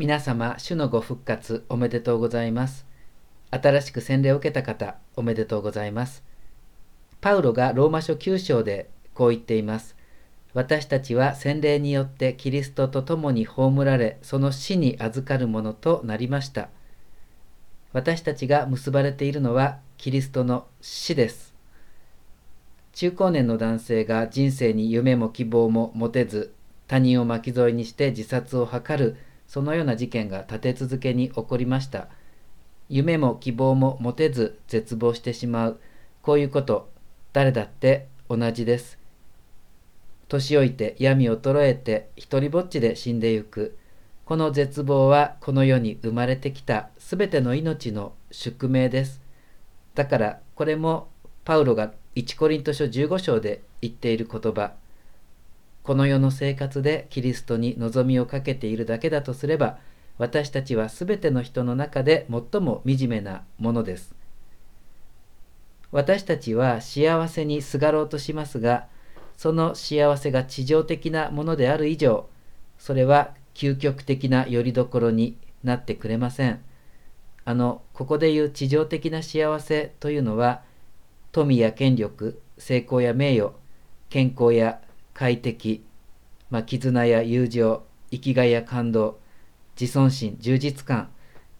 皆様、主のご復活おめでとうございます。新しく洗礼を受けた方、おめでとうございます。パウロがローマ書9章でこう言っています。私たちは洗礼によってキリストと共に葬られ、その死に預かるものとなりました。私たちが結ばれているのはキリストの死です。中高年の男性が人生に夢も希望も持てず、他人を巻き添えにして自殺を図る、そのような事件が立て続けに起こりました。夢も希望も持てず絶望してしまう。こういうこと、誰だって同じです。年老いて闇衰えて一りぼっちで死んでゆく。この絶望はこの世に生まれてきたすべての命の宿命です。だからこれもパウロが1コリント書15章で言っている言葉。この世の生活でキリストに望みをかけているだけだとすれば、私たちはすべての人の中で最も惨めなものです。私たちは幸せにすがろうとしますが、その幸せが地上的なものである以上、それは究極的な拠り所になってくれません。あの、ここで言う地上的な幸せというのは、富や権力、成功や名誉、健康や快適、まあ、絆や友情、生きがいや感動、自尊心、充実感、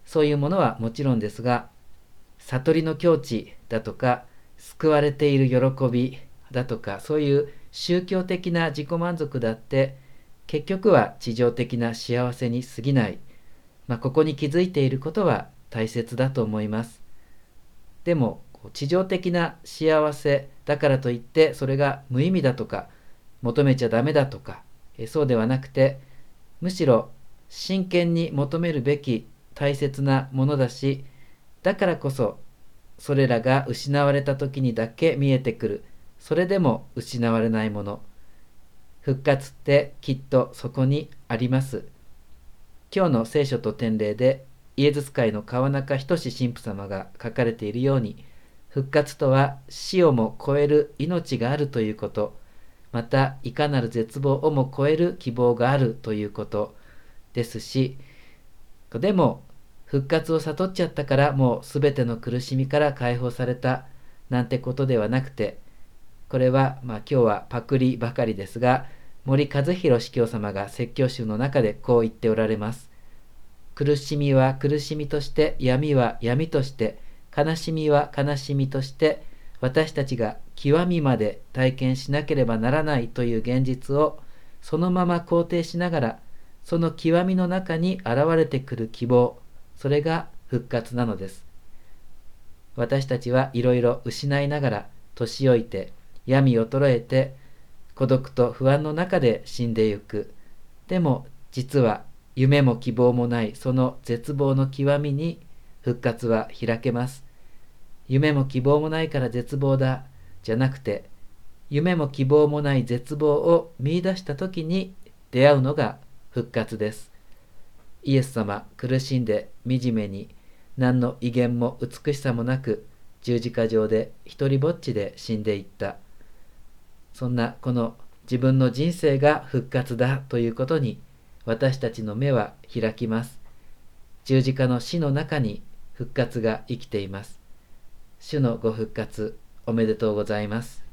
そういうものはもちろんですが、悟りの境地だとか、救われている喜びだとか、そういう宗教的な自己満足だって、結局は地上的な幸せに過ぎない。まあ、ここに気づいていることは大切だと思います。でも、地上的な幸せだからといって、それが無意味だとか、求めちゃダメだとか、えそうではなくて、むしろ真剣に求めるべき大切なものだし、だからこそ、それらが失われた時にだけ見えてくる、それでも失われないもの。復活ってきっとそこにあります。今日の聖書と典礼で、イエズス会の川中仁神父様が書かれているように、復活とは死をも超える命があるということ、またいかなる絶望をも超える希望があるということですし、でも復活を悟っちゃったからもうすべての苦しみから解放されたなんてことではなくて、これはまあ今日はパクリばかりですが、森和弘司教様が説教集の中でこう言っておられます。苦しみは苦しみとして、闇は闇として、悲しみは悲しみとして、私たちが極みまで体験しなければならないという現実をそのまま肯定しながら、その極みの中に現れてくる希望、それが復活なのです。私たちはいろいろ失いながら、年老いて、闇衰えて、孤独と不安の中で死んでゆく。でも実は夢も希望もないその絶望の極みに復活は開けます。夢も希望もないから絶望だじゃなくて夢も希望もない絶望を見出した時に出会うのが復活です。イエス様苦しんで惨めに何の威厳も美しさもなく十字架上で一りぼっちで死んでいった。そんなこの自分の人生が復活だということに私たちの目は開きます。十字架の死の中に復活が生きています。主のご復活おめでとうございます。